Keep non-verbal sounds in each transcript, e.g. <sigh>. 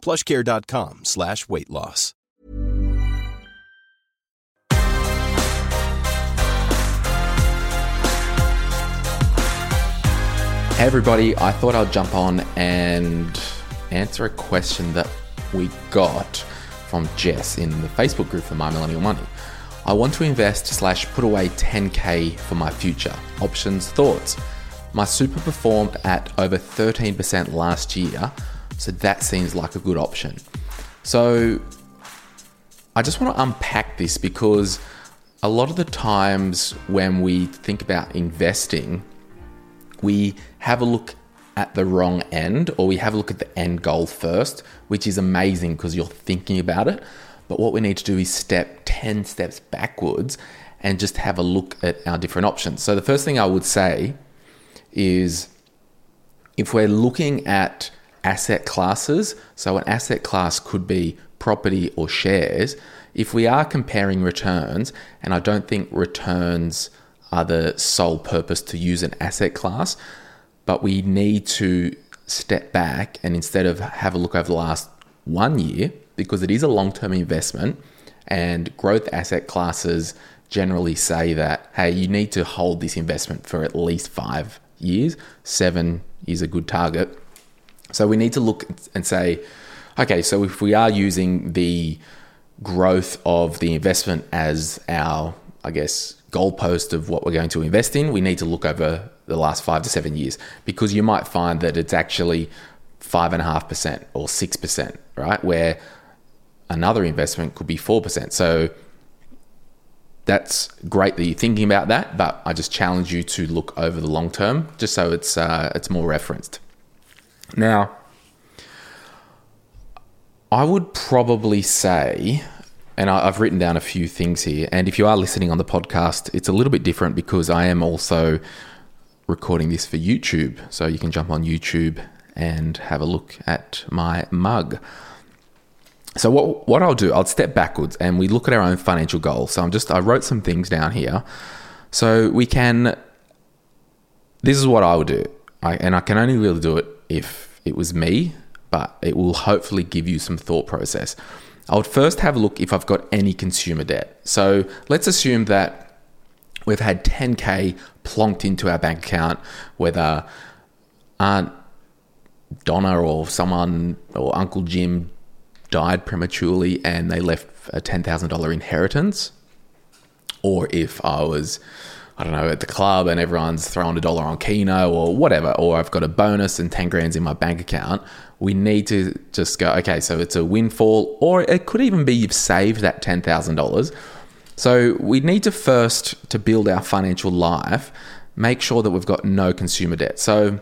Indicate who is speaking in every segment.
Speaker 1: plushcare.com slash weight loss.
Speaker 2: Hey everybody, I thought I'd jump on and answer a question that we got from Jess in the Facebook group for My Millennial Money. I want to invest slash put away 10k for my future. Options, thoughts. My super performed at over 13% last year, so that seems like a good option. So I just want to unpack this because a lot of the times when we think about investing, we have a look at the wrong end or we have a look at the end goal first, which is amazing because you're thinking about it. But what we need to do is step 10 steps backwards and just have a look at our different options. So, the first thing I would say is if we're looking at asset classes, so an asset class could be property or shares, if we are comparing returns, and I don't think returns are the sole purpose to use an asset class, but we need to step back and instead of have a look over the last one year, because it is a long term investment, and growth asset classes generally say that, hey, you need to hold this investment for at least five years. Seven is a good target. So we need to look and say, okay, so if we are using the growth of the investment as our, I guess, goalpost of what we're going to invest in, we need to look over the last five to seven years because you might find that it's actually five and a half percent or six percent, right? Where another investment could be four percent. So that's great that you're thinking about that, but I just challenge you to look over the long term, just so it's uh, it's more referenced. Now, I would probably say, and I, I've written down a few things here, and if you are listening on the podcast, it's a little bit different because I am also recording this for YouTube, so you can jump on YouTube and have a look at my mug. So what what I'll do, I'll step backwards and we look at our own financial goals. So I'm just I wrote some things down here. So we can this is what I would do. I, and I can only really do it if it was me, but it will hopefully give you some thought process. I would first have a look if I've got any consumer debt. So let's assume that we've had 10k plonked into our bank account, whether Aunt Donna or someone or Uncle Jim died prematurely and they left a $10,000 inheritance, or if I was, I don't know, at the club and everyone's throwing a dollar on Keno or whatever, or I've got a bonus and 10 grand's in my bank account, we need to just go, okay, so it's a windfall, or it could even be you've saved that $10,000. So we need to first, to build our financial life, make sure that we've got no consumer debt. So,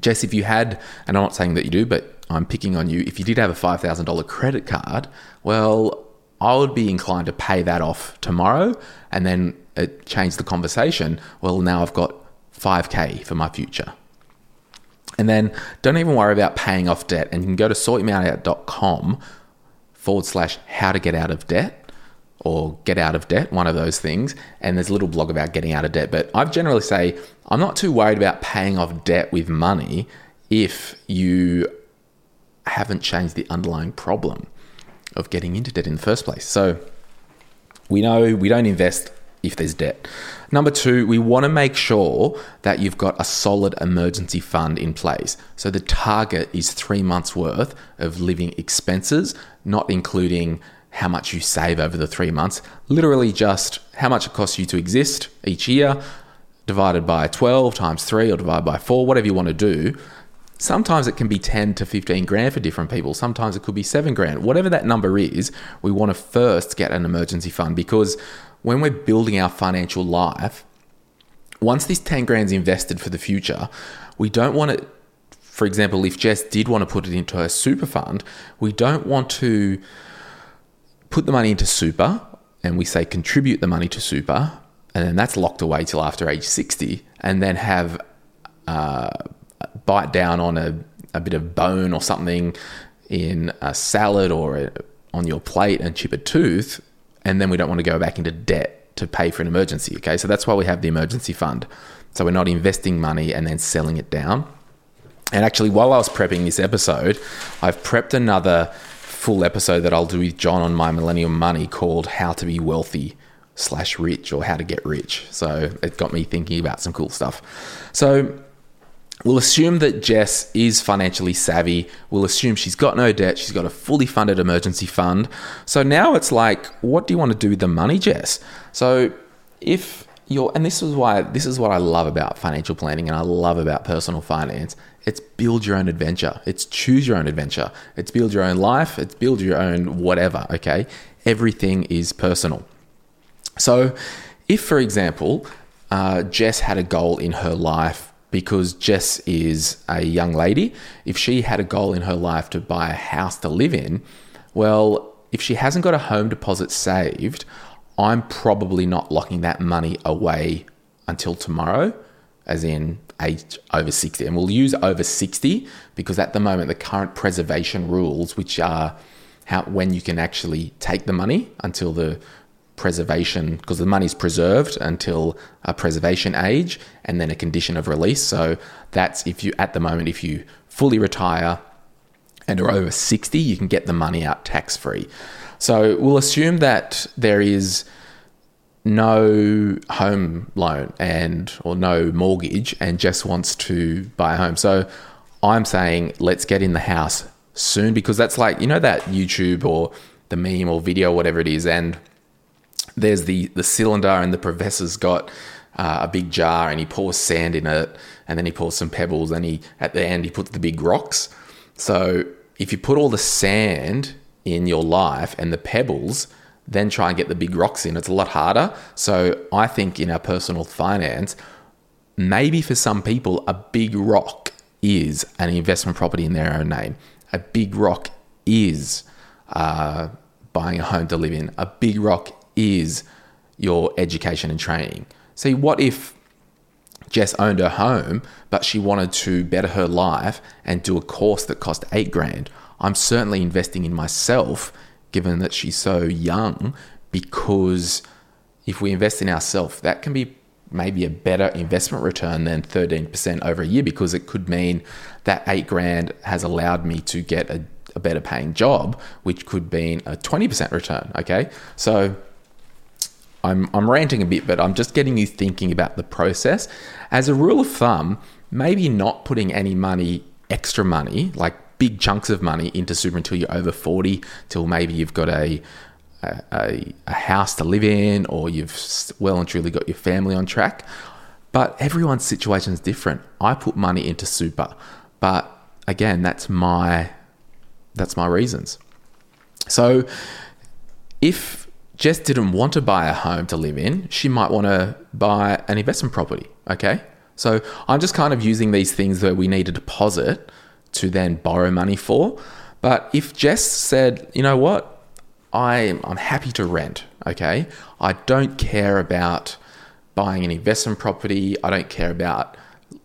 Speaker 2: Jess, if you had, and I'm not saying that you do, but I'm picking on you. If you did have a $5,000 credit card, well, I would be inclined to pay that off tomorrow and then it changed the conversation. Well, now I've got 5K for my future. And then don't even worry about paying off debt. And you can go to sortyourmoneyout.com forward slash how to get out of debt or get out of debt, one of those things. And there's a little blog about getting out of debt. But I generally say I'm not too worried about paying off debt with money if you haven't changed the underlying problem of getting into debt in the first place. So we know we don't invest if there's debt. Number two, we want to make sure that you've got a solid emergency fund in place. So the target is three months worth of living expenses, not including how much you save over the three months, literally just how much it costs you to exist each year, divided by 12 times three or divided by four, whatever you want to do. Sometimes it can be 10 to 15 grand for different people. Sometimes it could be seven grand. Whatever that number is, we want to first get an emergency fund because when we're building our financial life, once this 10 grand's invested for the future, we don't want it, for example, if Jess did want to put it into a super fund, we don't want to put the money into super and we say contribute the money to super, and then that's locked away till after age 60, and then have uh, bite down on a, a bit of bone or something in a salad or a, on your plate and chip a tooth, and then we don't want to go back into debt to pay for an emergency. Okay, so that's why we have the emergency fund. So we're not investing money and then selling it down. And actually, while I was prepping this episode, I've prepped another full episode that I'll do with John on my Millennial Money called How to Be Wealthy slash Rich or How to Get Rich. So it got me thinking about some cool stuff. So we'll assume that Jess is financially savvy. We'll assume she's got no debt. She's got a fully funded emergency fund. So now it's like, what do you want to do with the money, Jess? So if you're, and this is why, this is what I love about financial planning and I love about personal finance it's build your own adventure. It's choose your own adventure. It's build your own life. It's build your own whatever, okay? Everything is personal. So, if, for example, uh, Jess had a goal in her life because Jess is a young lady, if she had a goal in her life to buy a house to live in, well, if she hasn't got a home deposit saved, I'm probably not locking that money away until tomorrow, as in age over 60. And we'll use over 60 because at the moment, the current preservation rules, which are how, when you can actually take the money until the preservation, because the money is preserved until a preservation age and then a condition of release. So that's if you, at the moment, if you fully retire and are over 60, you can get the money out tax free. So we'll assume that there is no home loan and or no mortgage and just wants to buy a home. So I'm saying let's get in the house soon because that's like you know that YouTube or the meme or video whatever it is and there's the the cylinder and the professor's got uh, a big jar and he pours sand in it and then he pours some pebbles and he at the end he puts the big rocks. So if you put all the sand in your life and the pebbles then try and get the big rocks in. It's a lot harder. So I think in our personal finance, maybe for some people, a big rock is an investment property in their own name. A big rock is uh, buying a home to live in. A big rock is your education and training. See, what if Jess owned her home, but she wanted to better her life and do a course that cost eight grand? I'm certainly investing in myself given that she's so young, because if we invest in ourselves, that can be maybe a better investment return than 13% over a year because it could mean that eight grand has allowed me to get a, a better paying job, which could mean a 20% return. Okay. So I'm, I'm ranting a bit, but I'm just getting you thinking about the process. As a rule of thumb, maybe not putting any money, extra money, like big chunks of money into super until you're over 40, till maybe you've got a, a, a house to live in or you've well and truly got your family on track. But everyone's situation is different. I put money into super, but again, that's my that's my reasons. So if Jess didn't want to buy a home to live in, she might want to buy an investment property. Okay. So I'm just kind of using these things where we need a deposit to then borrow money for. But if Jess said, you know what, I, I'm happy to rent, okay? I don't care about buying an investment property. I don't care about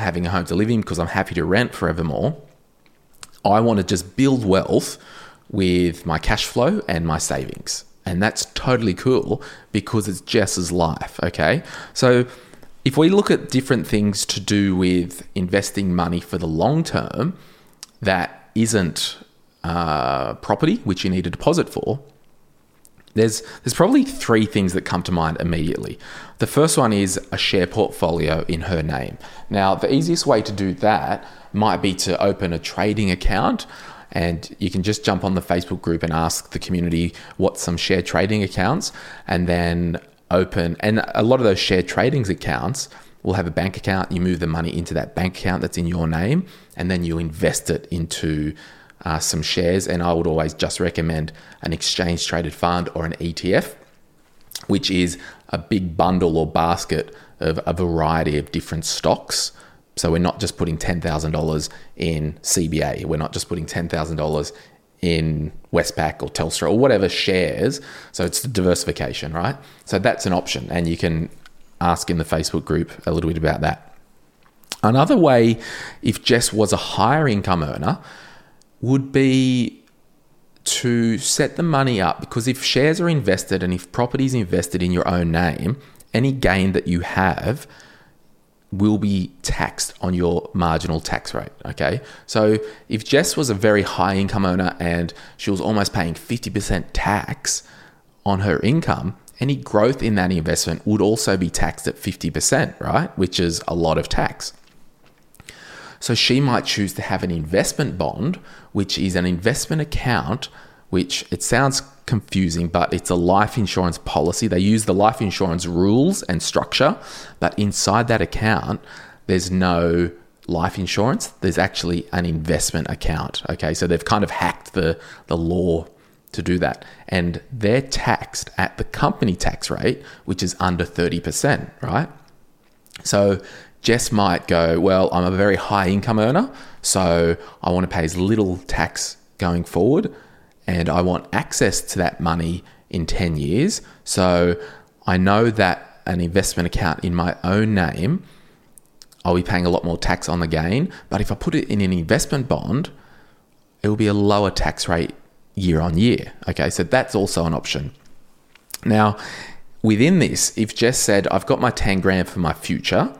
Speaker 2: having a home to live in because I'm happy to rent forevermore. I want to just build wealth with my cash flow and my savings. And that's totally cool because it's Jess's life, okay? So if we look at different things to do with investing money for the long term, that isn't uh, property, which you need a deposit for, there's there's probably three things that come to mind immediately. The first one is a share portfolio in her name. Now, the easiest way to do that might be to open a trading account and you can just jump on the Facebook group and ask the community what some share trading accounts and then open and a lot of those share trading accounts will have a bank account. You move the money into that bank account that's in your name, and then you invest it into uh, some shares. And I would always just recommend an exchange traded fund or an ETF, which is a big bundle or basket of a variety of different stocks. So we're not just putting $10,000 in CBA. We're not just putting $10,000 in Westpac or Telstra or whatever shares. So it's the diversification, right? So that's an option. And you can ask in the Facebook group a little bit about that. Another way, if Jess was a higher income earner, would be to set the money up because if shares are invested and if property is invested in your own name, any gain that you have will be taxed on your marginal tax rate. Okay. So if Jess was a very high income owner and she was almost paying 50% tax on her income, any growth in that investment would also be taxed at 50%, right? Which is a lot of tax. So she might choose to have an investment bond, which is an investment account, which it sounds confusing, but it's a life insurance policy. They use the life insurance rules and structure, but inside that account, there's no life insurance. There's actually an investment account. Okay, so they've kind of hacked the, the law to do that. And they're taxed at the company tax rate, which is under 30%, right? So Jess might go, Well, I'm a very high income earner, so I want to pay as little tax going forward, and I want access to that money in 10 years. So I know that an investment account in my own name, I'll be paying a lot more tax on the gain. But if I put it in an investment bond, it will be a lower tax rate year on year. Okay, so that's also an option. Now, within this, if Jess said, I've got my 10 grand for my future,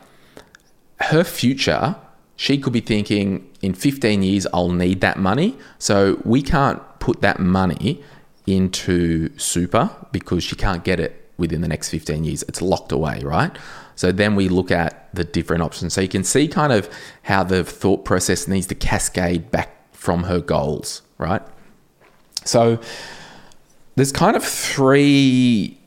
Speaker 2: her future, she could be thinking in 15 years, I'll need that money. So we can't put that money into super because she can't get it within the next 15 years. It's locked away, right? So then we look at the different options. So you can see kind of how the thought process needs to cascade back from her goals, right? So there's kind of three,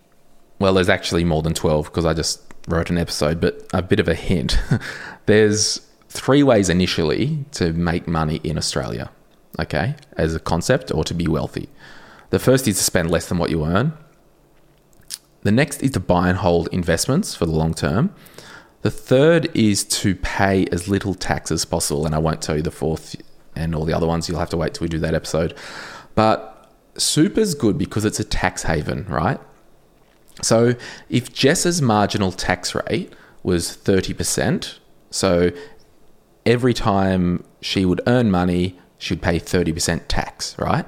Speaker 2: well, there's actually more than 12 because I just wrote an episode, but a bit of a hint. <laughs> there's three ways initially to make money in Australia, okay, as a concept or to be wealthy. The first is to spend less than what you earn. The next is to buy and hold investments for the long term. The third is to pay as little tax as possible. And I won't tell you the fourth and all the other ones. You'll have to wait till we do that episode. But super's good because it's a tax haven, right? So if Jess's marginal tax rate was 30%, so every time she would earn money, she'd pay 30% tax, right?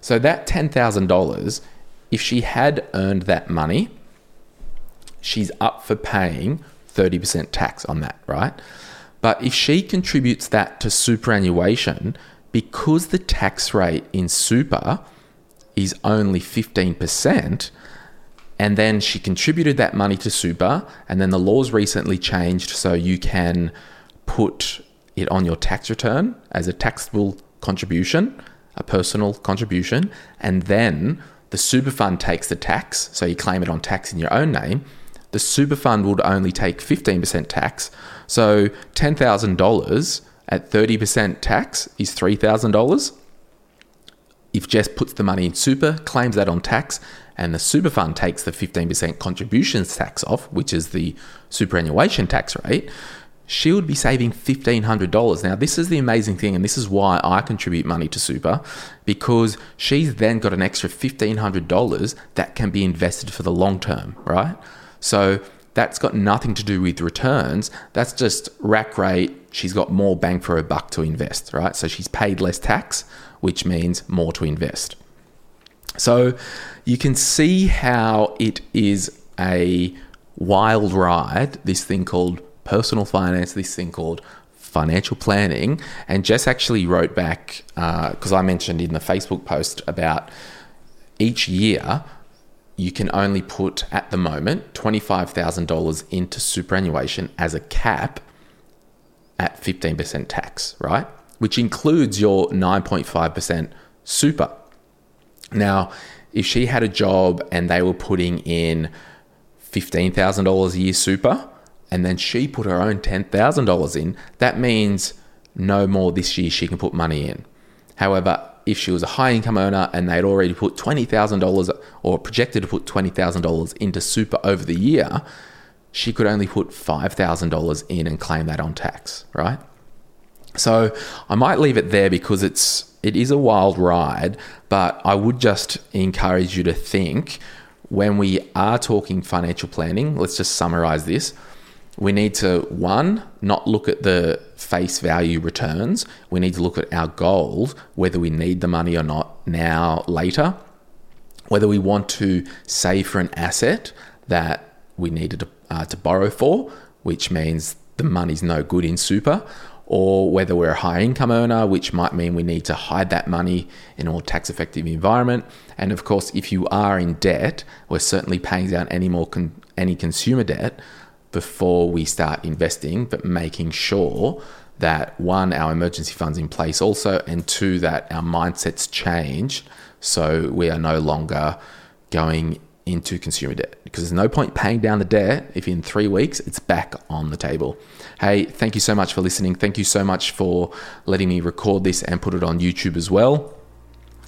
Speaker 2: So that $10,000, if she had earned that money, she's up for paying 30% tax on that, right? But if she contributes that to superannuation, because the tax rate in super is only 15%, and then she contributed that money to super, and then the laws recently changed so you can put it on your tax return as a taxable contribution, a personal contribution, and then the super fund takes the tax, so you claim it on tax in your own name. The super fund would only take 15% tax, so $10,000 at 30% tax is $3,000. If Jess puts the money in super, claims that on tax, and the super fund takes the 15% contributions tax off, which is the superannuation tax rate, she would be saving $1,500. Now, this is the amazing thing, and this is why I contribute money to super, because she's then got an extra $1,500 that can be invested for the long term, right? So that's got nothing to do with returns. That's just rack rate. She's got more bang for her buck to invest, right? So she's paid less tax, which means more to invest. So you can see how it is a wild ride, this thing called personal finance, this thing called financial planning. And Jess actually wrote back, because uh, I mentioned in the Facebook post about each year, you can only put at the moment $25,000 into superannuation as a cap at 15% tax, right? Which includes your 9.5% super. Now, if she had a job and they were putting in $15,000 a year super, and then she put her own $10,000 in, that means no more this year she can put money in. However, if she was a high income earner and they'd already put $20,000 or projected to put $20,000 into super over the year, she could only put $5,000 in and claim that on tax, right? So I might leave it there because it's it is a wild ride, but I would just encourage you to think when we are talking financial planning, let's just summarize this. We need to one, not look at the face value returns. We need to look at our goals, whether we need the money or not now, later, whether we want to save for an asset that we needed to, uh, to borrow for, which means the money's no good in super, or whether we're a high income earner, which might mean we need to hide that money in a more tax effective environment. And of course, if you are in debt, we're certainly paying down any more con- any consumer debt before we start investing, but making sure that one, our emergency funds in place also, and two, that our mindsets change so we are no longer going into consumer debt because there's no point paying down the debt if in three weeks it's back on the table. Hey, thank you so much for listening. Thank you so much for letting me record this and put it on YouTube as well.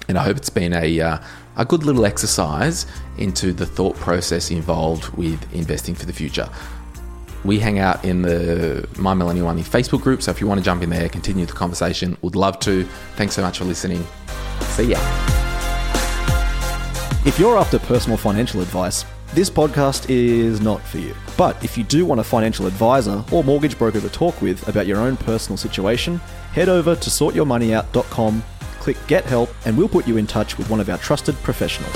Speaker 2: And I hope it's been a, uh, a good little exercise into the thought process involved with investing for the future. We hang out in the My Millennial Money Facebook group, so if you want to jump in there, continue the conversation, would love to. Thanks so much for listening. See ya.
Speaker 3: If you're after personal financial advice, this podcast is not for you. But if you do want a financial advisor or mortgage broker to talk with about your own personal situation, head over to sortyourmoneyout.com, click Get Help, and we'll put you in touch with one of our trusted professionals.